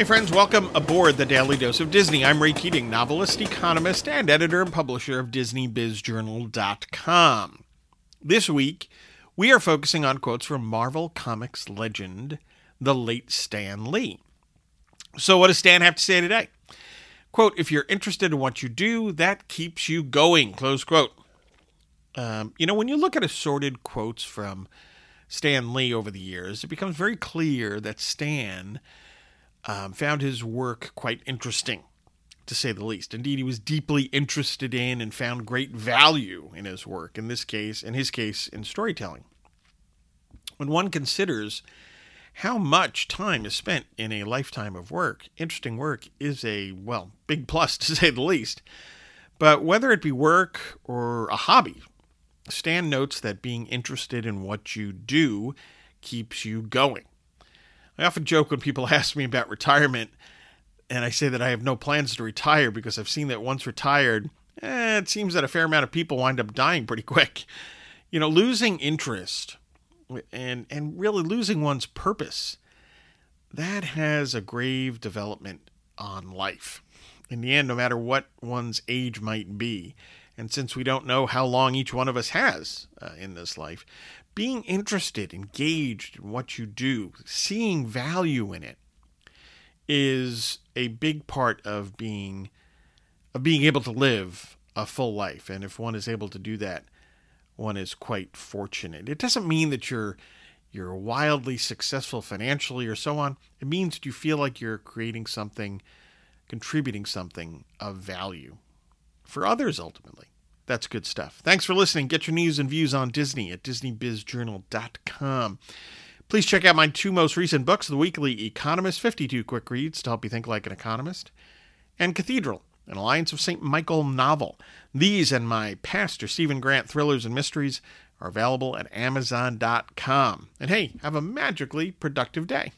Hey, friends, welcome aboard the Daily Dose of Disney. I'm Ray Keating, novelist, economist, and editor and publisher of DisneyBizJournal.com. This week, we are focusing on quotes from Marvel Comics legend, the late Stan Lee. So, what does Stan have to say today? Quote, if you're interested in what you do, that keeps you going, close quote. Um, you know, when you look at assorted quotes from Stan Lee over the years, it becomes very clear that Stan um, found his work quite interesting, to say the least. Indeed, he was deeply interested in and found great value in his work. In this case, in his case, in storytelling. When one considers how much time is spent in a lifetime of work, interesting work is a well big plus to say the least. But whether it be work or a hobby, Stan notes that being interested in what you do keeps you going. I often joke when people ask me about retirement, and I say that I have no plans to retire because I've seen that once retired, eh, it seems that a fair amount of people wind up dying pretty quick. You know, losing interest and and really losing one's purpose, that has a grave development on life. In the end, no matter what one's age might be, and since we don't know how long each one of us has uh, in this life, being interested, engaged in what you do, seeing value in it is a big part of being of being able to live a full life. And if one is able to do that, one is quite fortunate. It doesn't mean that you're you're wildly successful financially or so on. It means that you feel like you're creating something, contributing something of value for others ultimately. That's good stuff. Thanks for listening. Get your news and views on Disney at DisneyBizJournal.com. Please check out my two most recent books The Weekly Economist, 52 quick reads to help you think like an economist, and Cathedral, an Alliance of St. Michael novel. These and my Pastor Stephen Grant thrillers and mysteries are available at Amazon.com. And hey, have a magically productive day.